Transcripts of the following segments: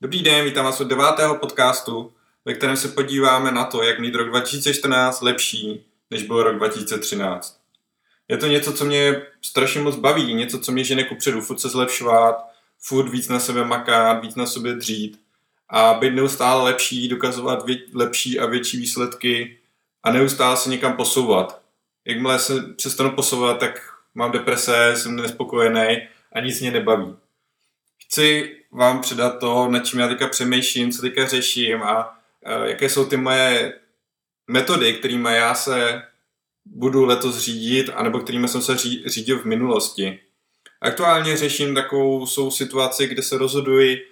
Dobrý den, vítám vás od devátého podcastu, ve kterém se podíváme na to, jak mít rok 2014 lepší, než byl rok 2013. Je to něco, co mě strašně moc baví, něco, co mě žene kupředu, furt se zlepšovat, furt víc na sebe makat, víc na sobě dřít a být neustále lepší, dokazovat vě- lepší a větší výsledky a neustále se někam posouvat. Jakmile se přestanu posouvat, tak mám deprese, jsem nespokojený a nic mě nebaví. Chci vám předat to, nad čím já teďka přemýšlím, co teďka řeším a e, jaké jsou ty moje metody, kterými já se budu letos řídit, anebo kterými jsem se řídil v minulosti. Aktuálně řeším takovou jsou situaci, kde se rozhoduji,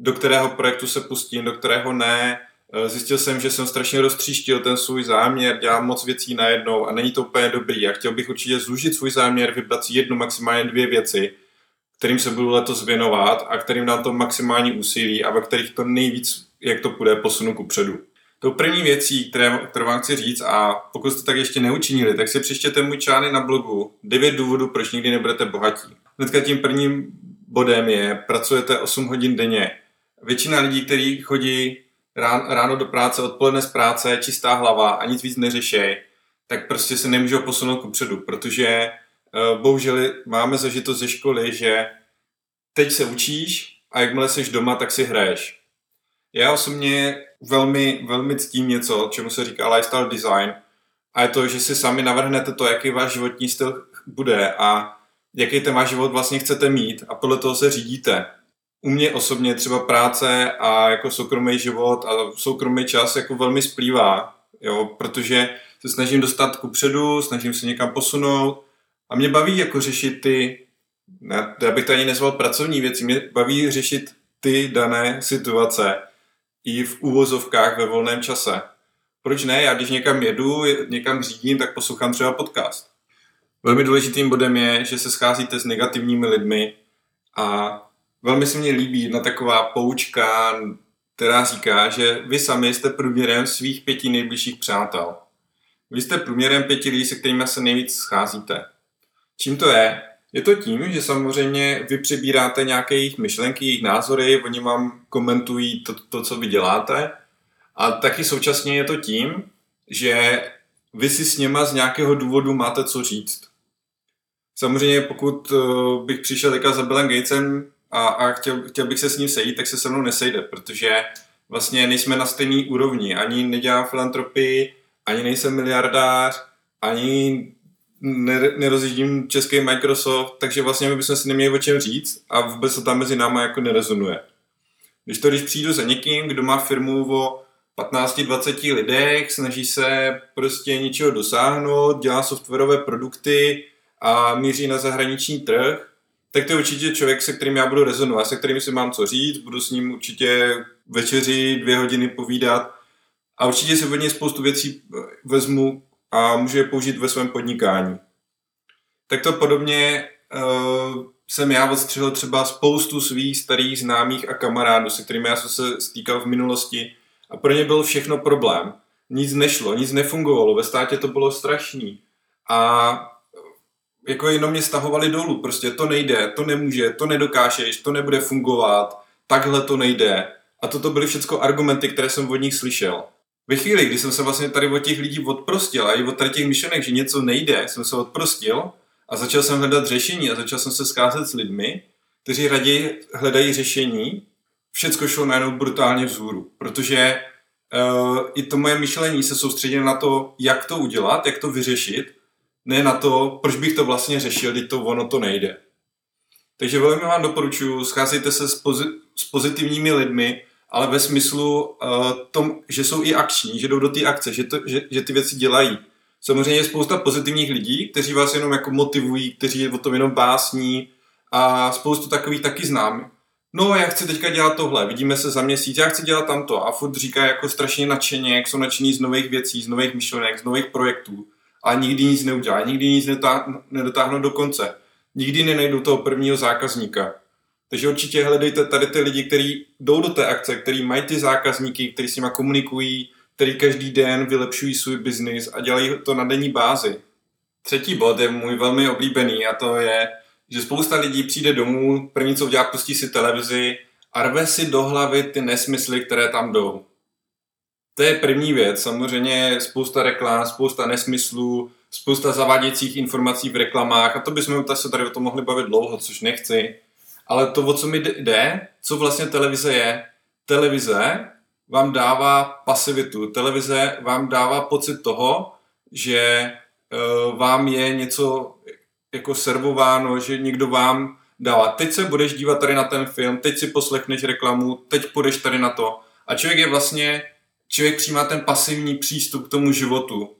do kterého projektu se pustím, do kterého ne. E, zjistil jsem, že jsem strašně roztříštil ten svůj záměr, dělám moc věcí najednou a není to úplně dobrý. A chtěl bych určitě zúžit svůj záměr, vybrat si jednu, maximálně dvě věci, kterým se budu letos věnovat a kterým dám to maximální úsilí a ve kterých to nejvíc, jak to půjde, posunu ku předu. Tou první věcí, které, kterou vám chci říct, a pokud jste tak ještě neučinili, tak si přečtěte můj článek na blogu 9 důvodů, proč nikdy nebudete bohatí. Hnedka tím prvním bodem je, pracujete 8 hodin denně. Většina lidí, kteří chodí ráno do práce, odpoledne z práce, čistá hlava a nic víc neřešej, tak prostě se nemůžou posunout ku předu, protože bohužel máme zažito ze školy, že teď se učíš a jakmile jsi doma, tak si hraješ. Já osobně velmi, velmi ctím něco, čemu se říká lifestyle design a je to, že si sami navrhnete to, jaký váš životní styl bude a jaký ten váš život vlastně chcete mít a podle toho se řídíte. U mě osobně třeba práce a jako soukromý život a soukromý čas jako velmi splývá, jo, protože se snažím dostat ku předu, snažím se někam posunout, a mě baví jako řešit ty, ne, já bych to ani nezval pracovní věci, mě baví řešit ty dané situace i v úvozovkách ve volném čase. Proč ne? Já když někam jedu, někam řídím, tak poslouchám třeba podcast. Velmi důležitým bodem je, že se scházíte s negativními lidmi a velmi se mně líbí jedna taková poučka, která říká, že vy sami jste průměrem svých pěti nejbližších přátel. Vy jste průměrem pěti lidí, se kterými se nejvíc scházíte. Čím to je? Je to tím, že samozřejmě vy přebíráte nějaké jejich myšlenky, jejich názory, oni vám komentují to, to, co vy děláte. A taky současně je to tím, že vy si s něma z nějakého důvodu máte co říct. Samozřejmě pokud eh, bych přišel teďka za Billem Gatesem a, a chtěl, chtěl bych se s ním sejít, tak se se mnou nesejde, protože vlastně nejsme na stejné úrovni. Ani nedělám filantropii, ani nejsem miliardář, ani nerozjíždím český Microsoft, takže vlastně my bychom si neměli o čem říct a vůbec to tam mezi náma jako nerezonuje. Když to, když přijdu za někým, kdo má firmu o 15-20 lidech, snaží se prostě něčeho dosáhnout, dělá softwarové produkty a míří na zahraniční trh, tak to je určitě člověk, se kterým já budu rezonovat, se kterým si mám co říct, budu s ním určitě večeři dvě hodiny povídat a určitě si od něj spoustu věcí vezmu, a může je použít ve svém podnikání. Tak to podobně uh, jsem já odstřelil třeba spoustu svých starých známých a kamarádů, se kterými já jsem se stýkal v minulosti a pro ně byl všechno problém. Nic nešlo, nic nefungovalo, ve státě to bylo strašný. A jako jenom mě stahovali dolů, prostě to nejde, to nemůže, to nedokážeš, to nebude fungovat, takhle to nejde. A toto byly všechno argumenty, které jsem od nich slyšel ve chvíli, kdy jsem se vlastně tady od těch lidí odprostil a i od tady těch myšlenek, že něco nejde, jsem se odprostil a začal jsem hledat řešení a začal jsem se scházet s lidmi, kteří raději hledají řešení, všecko šlo najednou brutálně vzhůru, protože uh, i to moje myšlení se soustředilo na to, jak to udělat, jak to vyřešit, ne na to, proč bych to vlastně řešil, když to ono to nejde. Takže velmi vám doporučuji, scházejte se s, pozi- s pozitivními lidmi, ale ve smyslu uh, tom, že jsou i akční, že jdou do té akce, že, to, že, že ty věci dělají. Samozřejmě je spousta pozitivních lidí, kteří vás jenom jako motivují, kteří o tom jenom básní a spoustu takových taky znám. No, já chci teďka dělat tohle, vidíme se za měsíc, já chci dělat tamto a furt říká jako strašně nadšeně, jak jsou nadšení z nových věcí, z nových myšlenek, z nových projektů a nikdy nic neudělá, nikdy nic nedotáhnou do konce. Nikdy nenajdou toho prvního zákazníka. Takže určitě hledejte tady ty lidi, kteří jdou do té akce, kteří mají ty zákazníky, kteří s nimi komunikují, kteří každý den vylepšují svůj biznis a dělají to na denní bázi. Třetí bod je můj velmi oblíbený a to je, že spousta lidí přijde domů, první co udělá, pustí si televizi a rve si do hlavy ty nesmysly, které tam jdou. To je první věc. Samozřejmě spousta reklam, spousta nesmyslů, spousta zavádějících informací v reklamách a to bychom se tady o tom mohli bavit dlouho, což nechci. Ale to, o co mi jde, co vlastně televize je, televize vám dává pasivitu. Televize vám dává pocit toho, že uh, vám je něco jako servováno, že někdo vám dává. Teď se budeš dívat tady na ten film, teď si poslechneš reklamu, teď půjdeš tady na to. A člověk je vlastně, člověk přijímá ten pasivní přístup k tomu životu.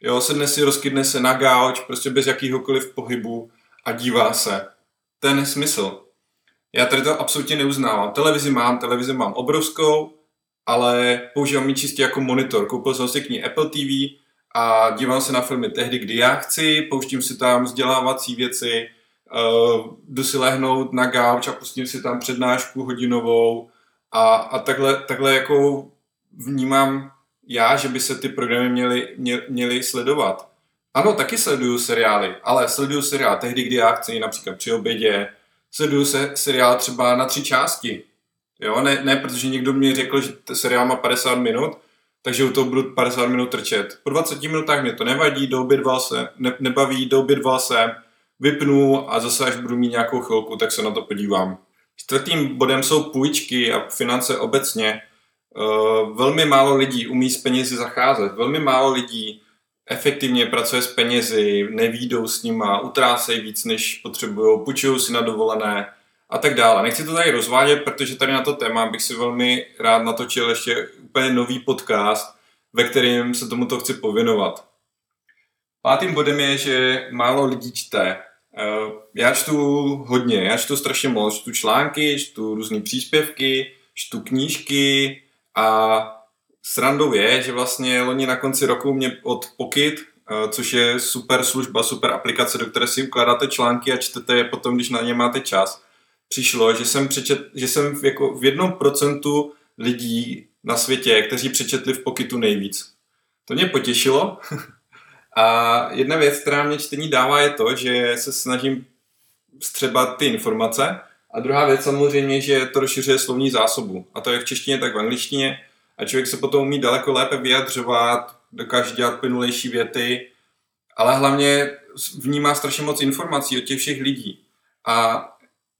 Jo, sedne si, rozkydne se na gauč, prostě bez jakýhokoliv pohybu a dívá se. To je. Já tady to absolutně neuznávám. Televizi mám, televizi mám obrovskou, ale používám ji čistě jako monitor. Koupil jsem si k ní Apple TV a dívám se na filmy tehdy, kdy já chci, pouštím si tam vzdělávací věci, uh, jdu si lehnout na gauč a pustím si tam přednášku hodinovou a, a takhle, takhle jako vnímám já, že by se ty programy měly, mě, měly sledovat. Ano, taky sleduju seriály, ale sleduju seriál tehdy, kdy já chci, například při obědě, sleduju se seriál třeba na tři části. Jo, ne, ne protože někdo mi řekl, že seriál má 50 minut, takže u toho budu 50 minut trčet. Po 20 minutách mě to nevadí, doobědval se, ne, nebaví, doobědval se, vypnu a zase až budu mít nějakou chvilku, tak se na to podívám. Čtvrtým bodem jsou půjčky a finance obecně. Uh, velmi málo lidí umí s penězi zacházet. Velmi málo lidí efektivně pracuje s penězi, nevídou s nima, utrácejí víc, než potřebují, půjčují si na dovolené a tak dále. Nechci to tady rozvádět, protože tady na to téma bych si velmi rád natočil ještě úplně nový podcast, ve kterém se tomuto chci povinovat. Pátým bodem je, že málo lidí čte. Eh, já čtu hodně, já čtu strašně moc, čtu články, čtu různé příspěvky, čtu knížky a srandou je, že vlastně loni na konci roku mě od Pocket, eh, což je super služba, super aplikace, do které si ukládáte články a čtete je potom, když na ně máte čas, přišlo, že jsem, přečet, že jsem jako v jednom procentu lidí na světě, kteří přečetli v Pocketu nejvíc. To mě potěšilo. a jedna věc, která mě čtení dává, je to, že se snažím střebat ty informace. A druhá věc samozřejmě, že to rozšiřuje slovní zásobu. A to je v češtině, tak v angličtině. A člověk se potom umí daleko lépe vyjadřovat, dokáže dělat plynulejší věty, ale hlavně vnímá strašně moc informací od těch všech lidí. A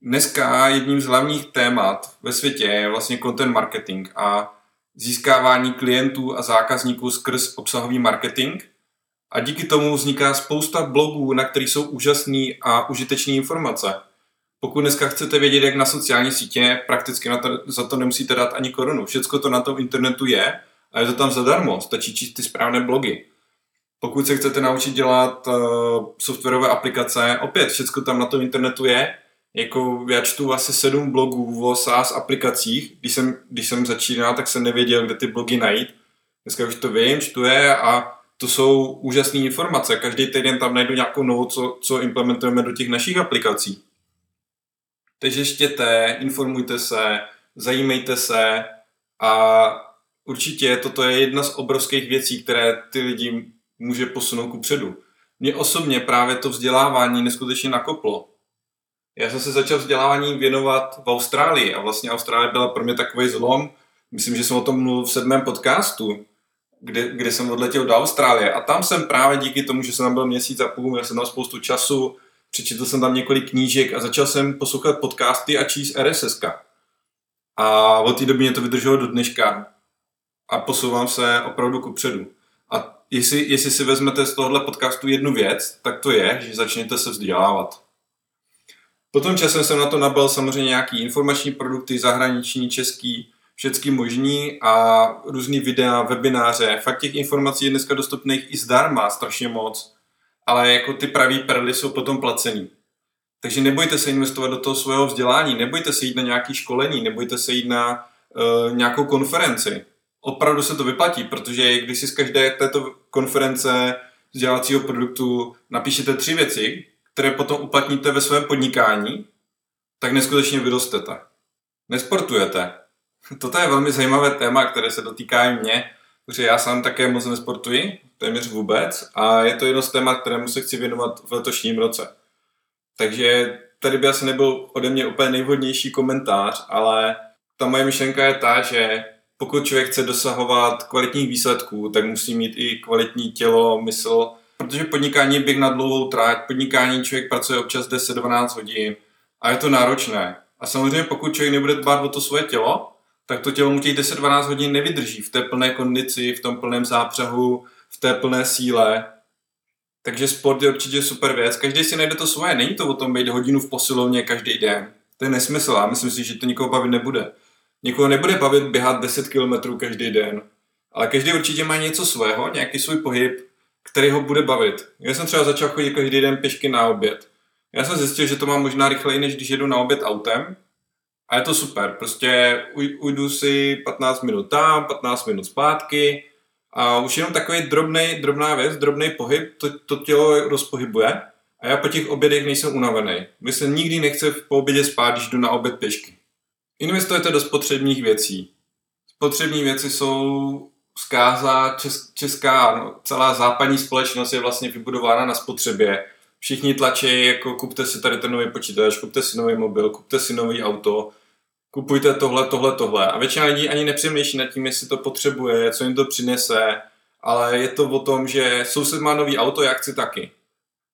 dneska jedním z hlavních témat ve světě je vlastně content marketing a získávání klientů a zákazníků skrz obsahový marketing. A díky tomu vzniká spousta blogů, na kterých jsou úžasné a užitečné informace. Pokud dneska chcete vědět, jak na sociální sítě, prakticky na to, za to nemusíte dát ani korunu. Všecko to na tom internetu je a je to tam zadarmo. Stačí číst ty správné blogy. Pokud se chcete naučit dělat uh, softwarové aplikace, opět všecko tam na tom internetu je jako já čtu asi sedm blogů o SaaS aplikacích. Když jsem, když jsem začínal, tak jsem nevěděl, kde ty blogy najít. Dneska už to vím, čtu je a to jsou úžasné informace. Každý týden tam najdu nějakou novou, co, co implementujeme do těch našich aplikací. Takže štěte, informujte se, zajímejte se a určitě toto je jedna z obrovských věcí, které ty lidi může posunout ku předu. Mně osobně právě to vzdělávání neskutečně nakoplo já jsem se začal vzdělávání věnovat v Austrálii a vlastně Austrálie byla pro mě takový zlom. Myslím, že jsem o tom mluvil v sedmém podcastu, kde, kde jsem odletěl do Austrálie a tam jsem právě díky tomu, že jsem tam byl měsíc a půl, měl jsem tam spoustu času, přečetl jsem tam několik knížek a začal jsem poslouchat podcasty a číst RSS. A od té doby mě to vydrželo do dneška a posouvám se opravdu ku předu. A jestli, jestli si vezmete z tohohle podcastu jednu věc, tak to je, že začněte se vzdělávat. Potom časem jsem na to nabal samozřejmě nějaký informační produkty, zahraniční, český, všechny možný a různý videa, webináře. Fakt těch informací je dneska dostupných i zdarma, strašně moc. Ale jako ty pravý perly jsou potom placený. Takže nebojte se investovat do toho svého vzdělání, nebojte se jít na nějaké školení, nebojte se jít na uh, nějakou konferenci. Opravdu se to vyplatí, protože když si z každé této konference vzdělávacího produktu napíšete tři věci, které potom uplatníte ve svém podnikání, tak neskutečně vyrostete. Nesportujete. Toto je velmi zajímavé téma, které se dotýká i mě, protože já sám také moc nesportuji, téměř vůbec, a je to jedno z témat, kterému se chci věnovat v letošním roce. Takže tady by asi nebyl ode mě úplně nejvhodnější komentář, ale ta moje myšlenka je ta, že pokud člověk chce dosahovat kvalitních výsledků, tak musí mít i kvalitní tělo, mysl, protože podnikání je běh na dlouhou tráť, podnikání člověk pracuje občas 10-12 hodin a je to náročné. A samozřejmě pokud člověk nebude dbát o to svoje tělo, tak to tělo mu těch 10-12 hodin nevydrží v té plné kondici, v tom plném zápřehu, v té plné síle. Takže sport je určitě super věc. Každý si najde to svoje. Není to o tom být hodinu v posilovně každý den. To je nesmysl a myslím si, že to nikoho bavit nebude. Nikoho nebude bavit běhat 10 km každý den. Ale každý určitě má něco svého, nějaký svůj pohyb, který ho bude bavit. Já jsem třeba začal chodit každý den pěšky na oběd. Já jsem zjistil, že to mám možná rychleji, než když jedu na oběd autem. A je to super. Prostě ujdu si 15 minut tam, 15 minut zpátky a už jenom takový drobný, drobná věc, drobný pohyb, to, to tělo rozpohybuje a já po těch obědech nejsem unavený. Mně se nikdy nechce po obědě spát, když jdu na oběd pěšky. Investujete do spotřebních věcí. Spotřební věci jsou zkáza čes, česká, no, celá západní společnost je vlastně vybudována na spotřebě. Všichni tlačí, jako kupte si tady ten nový počítač, kupte si nový mobil, kupte si nový auto, kupujte tohle, tohle, tohle. A většina lidí ani nepřemýšlí nad tím, jestli to potřebuje, co jim to přinese, ale je to o tom, že soused má nový auto, já chci taky.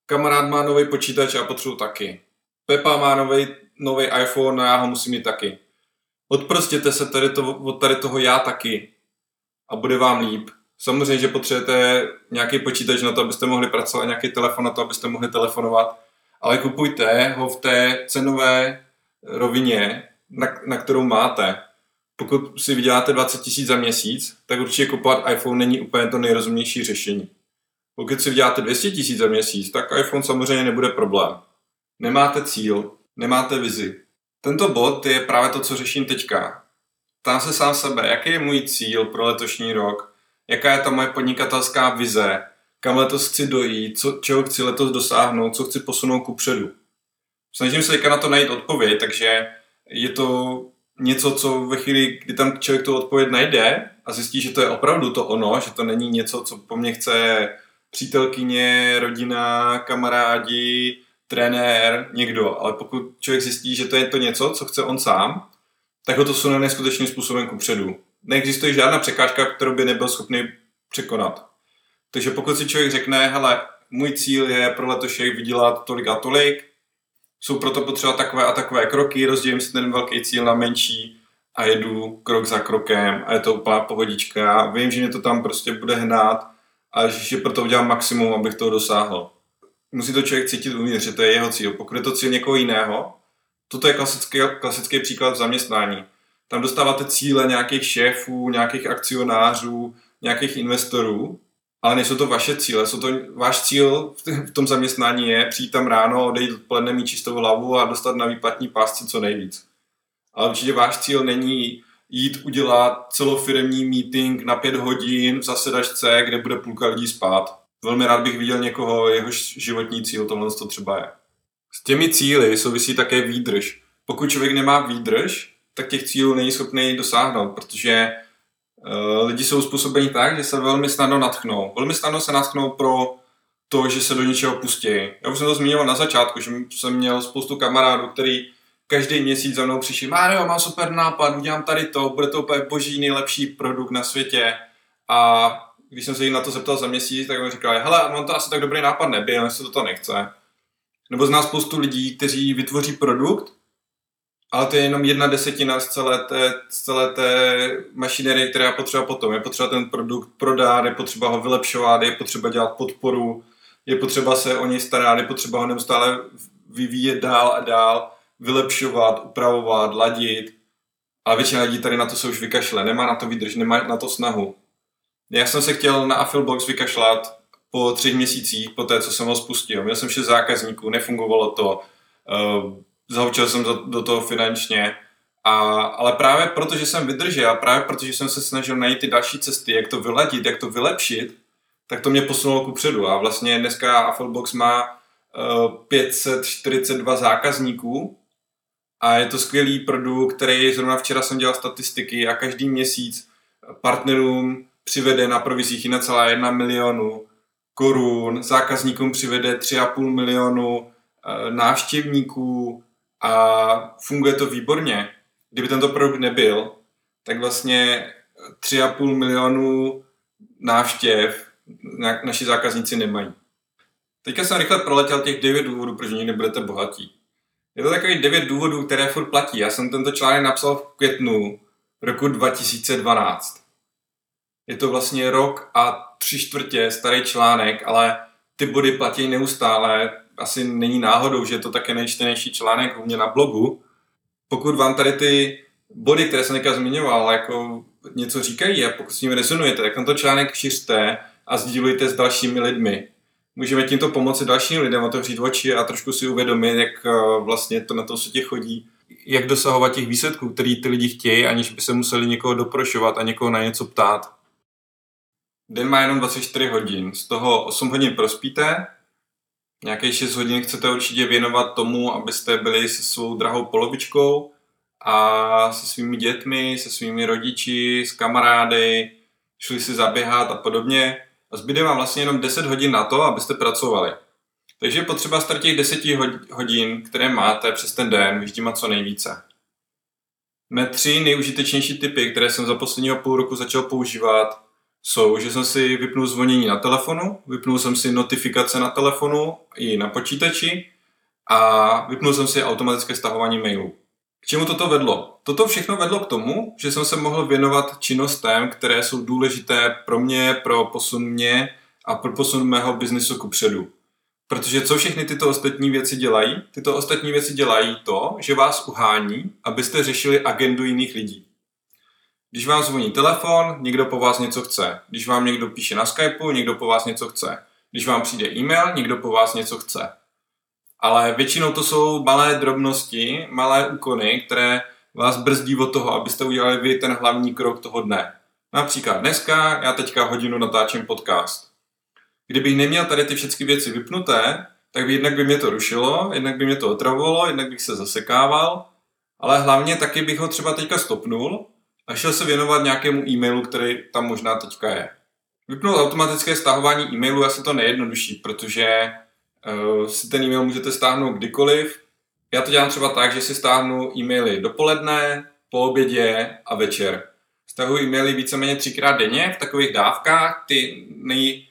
Kamarád má nový počítač, já potřebuji taky. Pepa má nový, nový iPhone a já ho musím mít taky. Odprostěte se tady to, od tady toho já taky a bude vám líp. Samozřejmě, že potřebujete nějaký počítač na to, abyste mohli pracovat, nějaký telefon na to, abyste mohli telefonovat, ale kupujte ho v té cenové rovině, na, na kterou máte. Pokud si vyděláte 20 tisíc za měsíc, tak určitě kupovat iPhone není úplně to nejrozumnější řešení. Pokud si vyděláte 200 tisíc za měsíc, tak iPhone samozřejmě nebude problém. Nemáte cíl, nemáte vizi. Tento bod je právě to, co řeším teďka. Ptám se sám sebe, jaký je můj cíl pro letošní rok, jaká je ta moje podnikatelská vize, kam letos chci dojít, co, čeho chci letos dosáhnout, co chci posunout ku předu. Snažím se teďka na to najít odpověď, takže je to něco, co ve chvíli, kdy tam člověk tu odpověď najde a zjistí, že to je opravdu to ono, že to není něco, co po mně chce přítelkyně, rodina, kamarádi, trenér, někdo, ale pokud člověk zjistí, že to je to něco, co chce on sám, tak ho to sune neskutečným způsobem ku předu. Neexistuje žádná překážka, kterou by nebyl schopný překonat. Takže pokud si člověk řekne, hele, můj cíl je pro letošek vydělat tolik a tolik, jsou proto potřeba takové a takové kroky, rozdělím si ten velký cíl na menší a jedu krok za krokem a je to úplná pohodička. Vím, že mě to tam prostě bude hnát a že proto udělám maximum, abych toho dosáhl. Musí to člověk cítit uvnitř, že to je jeho cíl. Pokud je to cíl někoho jiného, toto je klasický, klasický příklad v zaměstnání. Tam dostáváte cíle nějakých šéfů, nějakých akcionářů, nějakých investorů ale nejsou to vaše cíle, jsou to, váš cíl v tom zaměstnání je přijít tam ráno, odejít odpoledne, mít čistou hlavu a dostat na výplatní pásci co nejvíc. Ale určitě váš cíl není jít udělat celofiremní meeting na pět hodin v zasedačce, kde bude půlka lidí spát. Velmi rád bych viděl někoho, jehož životní cíl tohle to třeba je. S těmi cíly souvisí také výdrž. Pokud člověk nemá výdrž, tak těch cílů není schopný dosáhnout, protože Eh, lidi jsou způsobeni tak, že se velmi snadno natchnou. Velmi snadno se natchnou pro to, že se do něčeho pustí. Já už jsem to zmiňoval na začátku, že jsem měl spoustu kamarádů, který každý měsíc za mnou přišli, Mário, mám super nápad, udělám tady to, bude to úplně boží nejlepší produkt na světě. A když jsem se jich na to zeptal za měsíc, tak mi říkali, hele, on to asi tak dobrý nápad nebyl, jestli to, to nechce. Nebo zná spoustu lidí, kteří vytvoří produkt, ale to je jenom jedna desetina z celé té, z celé té mašinerie, která je potřeba potom. Je potřeba ten produkt prodat, je potřeba ho vylepšovat, je potřeba dělat podporu, je potřeba se o něj starat, je potřeba ho neustále vyvíjet dál a dál, vylepšovat, upravovat, ladit. A většina lidí tady na to se už vykašle, nemá na to výdrž, nemá na to snahu. Já jsem se chtěl na Affilbox vykašlat po třech měsících, po té, co jsem ho spustil. Měl jsem šest zákazníků, nefungovalo to. Uh, zaučil jsem do, do toho finančně, a, ale právě protože jsem vydržel, právě protože jsem se snažil najít ty další cesty, jak to vyladit, jak to vylepšit, tak to mě posunulo ku předu. A vlastně dneska Afflebox má uh, eh, 542 zákazníků a je to skvělý produkt, který zrovna včera jsem dělal statistiky a každý měsíc partnerům přivede na provizích 1,1 milionu korun, zákazníkům přivede 3,5 milionu eh, návštěvníků, a funguje to výborně. kdyby tento produkt nebyl, tak vlastně 3,5 milionů návštěv na, naši zákazníci nemají. Teďka jsem rychle proletěl těch 9 důvodů, proč nikdy nebudete bohatí. Je to takový 9 důvodů, které furt platí. Já jsem tento článek napsal v květnu roku 2012. Je to vlastně rok a tři čtvrtě starý článek, ale ty body platí neustále. Asi není náhodou, že je to také nejčtenější článek u mě na blogu. Pokud vám tady ty body, které jsem teďka zmiňoval, jako něco říkají a pokud s nimi rezonujete, tak tento článek šiřte a sdílujte s dalšími lidmi. Můžeme tímto pomoci dalším lidem otevřít oči a trošku si uvědomit, jak eh, vlastně to na tom světě chodí. Jak dosahovat těch výsledků, který ty lidi chtějí, aniž by se museli někoho doprošovat a někoho na něco ptát. Den má jenom 24 hodin, z toho 8 hodin prospíte, nějaké 6 hodin chcete určitě věnovat tomu, abyste byli se svou drahou polovičkou a se svými dětmi, se svými rodiči, s kamarády, šli si zaběhat a podobně. A zbyde vám vlastně jenom 10 hodin na to, abyste pracovali. Takže je potřeba z těch 10 hodin, které máte přes ten den, vyždímat co nejvíce. Mé tři nejužitečnější typy, které jsem za posledního půl roku začal používat, jsou, že jsem si vypnul zvonění na telefonu, vypnul jsem si notifikace na telefonu i na počítači a vypnul jsem si automatické stahování mailů. K čemu toto vedlo? Toto všechno vedlo k tomu, že jsem se mohl věnovat činnostem, které jsou důležité pro mě, pro posun mě a pro posun mého biznisu ku předu. Protože co všechny tyto ostatní věci dělají? Tyto ostatní věci dělají to, že vás uhání, abyste řešili agendu jiných lidí. Když vám zvoní telefon, někdo po vás něco chce. Když vám někdo píše na Skypeu, někdo po vás něco chce. Když vám přijde e-mail, někdo po vás něco chce. Ale většinou to jsou malé drobnosti, malé úkony, které vás brzdí od toho, abyste udělali vy ten hlavní krok toho dne. Například dneska, já teďka hodinu natáčím podcast. Kdybych neměl tady ty všechny věci vypnuté, tak by jednak by mě to rušilo, jednak by mě to otravovalo, jednak bych se zasekával, ale hlavně taky bych ho třeba teďka stopnul a šel se věnovat nějakému e-mailu, který tam možná teďka je. Vypnout automatické stahování e-mailu je asi to nejjednodušší, protože uh, si ten e-mail můžete stáhnout kdykoliv. Já to dělám třeba tak, že si stáhnu e-maily dopoledne, po obědě a večer. Stahuji e-maily víceméně třikrát denně v takových dávkách, ty nej,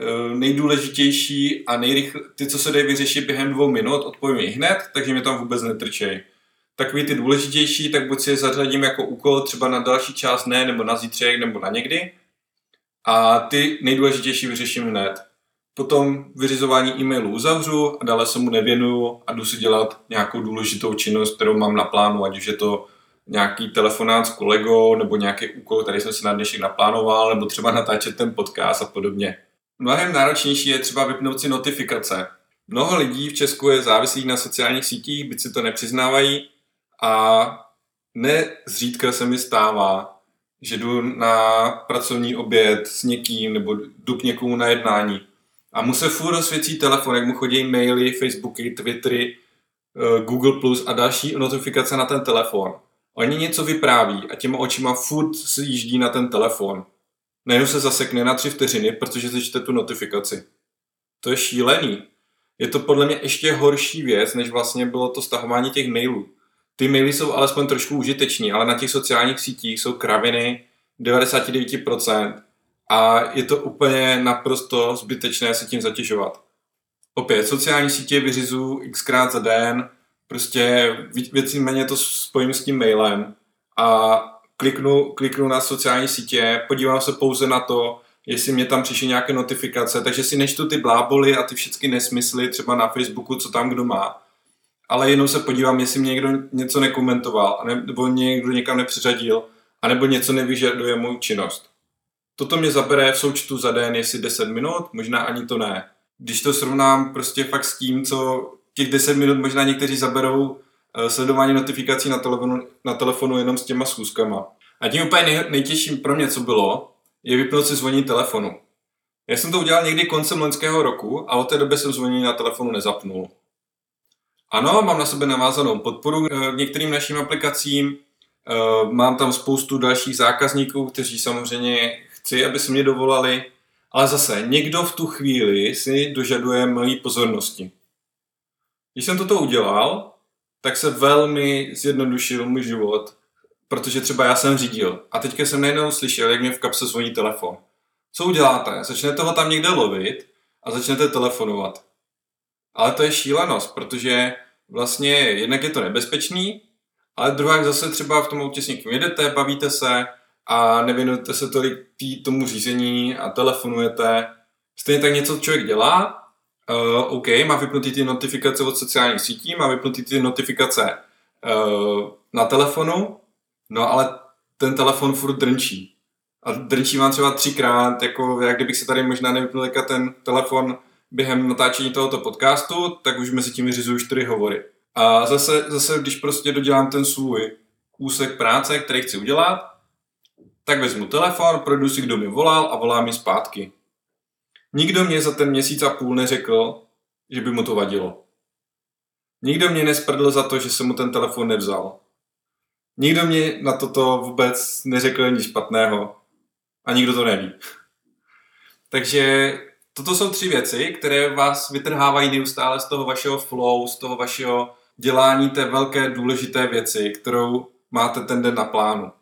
uh, nejdůležitější a nejrychle, ty, co se dají vyřešit během dvou minut, odpovím hned, takže mě tam vůbec netrčej. Takový ty důležitější, tak buď si je zařadím jako úkol třeba na další část ne, nebo na zítřek, nebo na někdy. A ty nejdůležitější vyřeším hned. Potom vyřizování e-mailu uzavřu a dále se mu nevěnuju a jdu si dělat nějakou důležitou činnost, kterou mám na plánu, ať už je to nějaký telefonát s kolegou nebo nějaký úkol, který jsem si na dnešek naplánoval, nebo třeba natáčet ten podcast a podobně. Mnohem náročnější je třeba vypnout si notifikace. Mnoho lidí v Česku je závislých na sociálních sítích, byť si to nepřiznávají a nezřídka se mi stává, že jdu na pracovní oběd s někým nebo jdu k někomu na jednání a mu se furt rozsvěcí telefon, jak mu chodí maily, Facebooky, Twittery, eh, Google Plus a další notifikace na ten telefon. Oni něco vypráví a těma očima furt se jíždí na ten telefon. Najednou se zasekne na tři vteřiny, protože se čte tu notifikaci. To je šílený. Je to podle mě ještě horší věc, než vlastně bylo to stahování těch mailů. Ty maily jsou alespoň trošku užiteční, ale na těch sociálních sítích jsou kraviny 99% a je to úplně naprosto zbytečné se tím zatěžovat. Opět, sociální sítě vyřizu xkrát za den, prostě méně to spojím s tím mailem a kliknu, kliknu na sociální sítě, podívám se pouze na to, jestli mě tam přišly nějaké notifikace, takže si nečtu ty bláboly a ty všechny nesmysly třeba na Facebooku, co tam kdo má, ale jenom se podívám, jestli mě někdo něco nekomentoval, nebo někdo někam nepřiřadil, anebo něco nevyžaduje můj činnost. Toto mě zabere v součtu za den, jestli 10 minut, možná ani to ne. Když to srovnám prostě fakt s tím, co těch 10 minut možná někteří zaberou eh, sledování notifikací na telefonu, na telefonu jenom s těma schůzkama. A tím úplně nej, nejtěžším pro mě, co bylo, je vypnout si zvoní telefonu. Já jsem to udělal někdy koncem loňského roku a od té doby jsem zvonění na telefonu nezapnul. Ano, mám na sebe navázanou podporu eh, k některým našim aplikacím, eh, mám tam spoustu dalších zákazníků, kteří samozřejmě chci, aby se mě dovolali, ale zase někdo v tu chvíli si dožaduje mojí pozornosti. Když jsem toto udělal, tak se velmi zjednodušil můj život protože třeba já jsem řídil a teďka jsem najednou slyšel, jak mě v kapse zvoní telefon. Co uděláte? Začnete ho tam někde lovit a začnete telefonovat. Ale to je šílenost, protože vlastně jednak je to nebezpečný, ale druhá zase třeba v tom autě s někým jedete, bavíte se a nevěnujete se tolik tý, tomu řízení a telefonujete. Stejně tak něco člověk dělá, uh, OK, má vypnutý ty notifikace od sociálních sítí, má vypnutý ty notifikace uh, na telefonu, no ale ten telefon furt drnčí. A drnčí vám třeba třikrát, jako jak kdybych se tady možná nevypnul ten telefon během natáčení tohoto podcastu, tak už mezi tím vyřizuju čtyři hovory. A zase, zase, když prostě dodělám ten svůj úsek práce, který chci udělat, tak vezmu telefon, projdu si, kdo mi volal a volá mi zpátky. Nikdo mě za ten měsíc a půl neřekl, že by mu to vadilo. Nikdo mě nesprdl za to, že jsem mu ten telefon nevzal. Nikdo mě na toto vůbec neřekl nic špatného. A nikdo to neví. Takže toto jsou tři věci, které vás vytrhávají neustále z toho vašeho flow, z toho vašeho dělání té velké důležité věci, kterou máte ten den na plánu.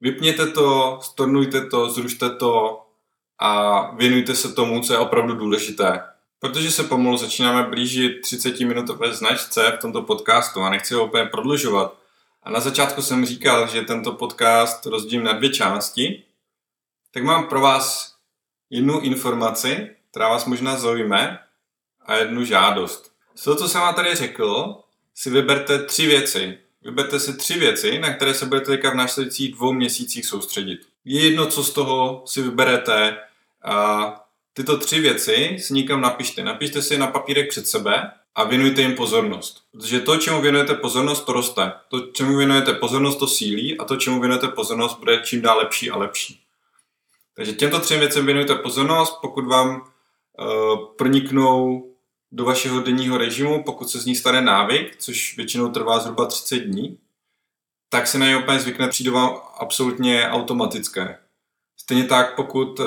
Vypněte to, stornujte to, zrušte to a věnujte se tomu, co je opravdu důležité. Protože se pomalu začínáme blížit 30 minutové značce v tomto podcastu a nechci ho úplně prodlužovat. A na začátku jsem říkal, že tento podcast rozdělím na dvě části. Tak mám pro vás jednu informaci, která vás možná zaujme, a jednu žádost. Z toho, co jsem vám tady řekl, si vyberte tři věci. Vyberte si tři věci, na které se budete teďka v následujících dvou měsících soustředit. Je jedno, co z toho si vyberete a tyto tři věci si někam napište. Napište si je na papírek před sebe a věnujte jim pozornost. Protože to, čemu věnujete pozornost, to roste. To, čemu věnujete pozornost, to sílí a to, čemu věnujete pozornost, bude čím dál lepší a lepší. Takže těmto třem věcem věnujte pozornost, pokud vám uh, proniknou do vašeho denního režimu, pokud se z ní stane návyk, což většinou trvá zhruba 30 dní, tak se na ně úplně zvykne, přijde vám absolutně automatické. Stejně tak, pokud uh,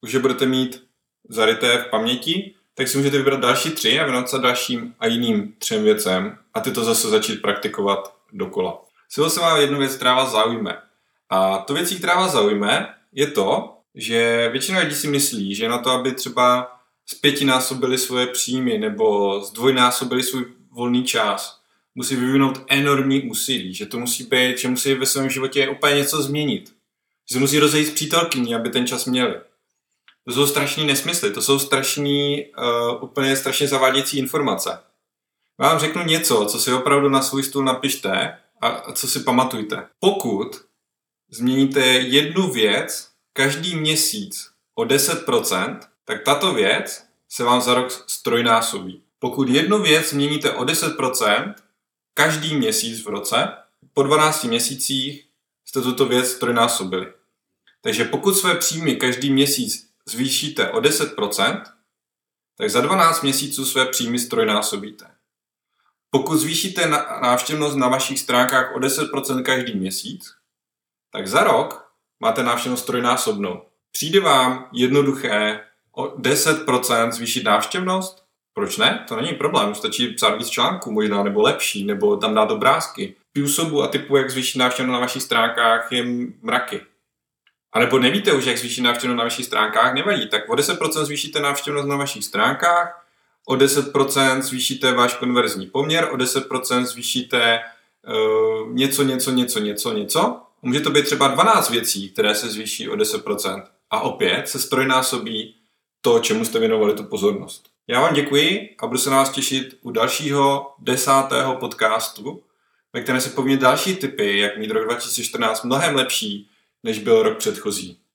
už je budete mít zaryté v paměti, tak si můžete vybrat další tři a věnovat se dalším a jiným třem věcem a ty to zase začít praktikovat dokola. Svěl se vám jednu věc, která vás zaujme. A to věcí, která vás zaujme, je to, že většina lidí si myslí, že na to, aby třeba zpětinásobili svoje příjmy nebo zdvojnásobili svůj volný čas, musí vyvinout enormní úsilí, že to musí být, že musí ve svém životě úplně něco změnit. Že se musí rozejít s přítelkyní, aby ten čas měli. To jsou strašný nesmysly, to jsou strašný, uh, úplně strašně zavádějící informace. Vám řeknu něco, co si opravdu na svůj stůl napište a, a co si pamatujte. Pokud změníte jednu věc každý měsíc o 10%, tak tato věc se vám za rok strojnásobí. Pokud jednu věc změníte o 10% každý měsíc v roce, po 12 měsících jste tuto věc strojnásobili. Takže pokud své příjmy každý měsíc zvýšíte o 10%, tak za 12 měsíců své příjmy strojnásobíte. Pokud zvýšíte návštěvnost na vašich stránkách o 10% každý měsíc, tak za rok máte návštěvnost trojnásobnou. Přijde vám jednoduché o 10% zvýšit návštěvnost? Proč ne? To není problém, stačí psát víc článků možná, nebo lepší, nebo tam dát obrázky. Způsobu a typu, jak zvýšit návštěvnost na vašich stránkách je mraky. A nebo nevíte už, jak zvýšit návštěvnost na vašich stránkách, nevadí. Tak o 10% zvýšíte návštěvnost na vašich stránkách, o 10% zvýšíte váš konverzní poměr, o 10% zvýšíte uh, něco, něco, něco, něco, něco. Může to být třeba 12 věcí, které se zvýší o 10%. A opět se strojnásobí to, čemu jste věnovali tu pozornost. Já vám děkuji a budu se na vás těšit u dalšího desátého podcastu, ve kterém se povíme další typy, jak mít rok 2014 mnohem lepší, než byl rok předchozí.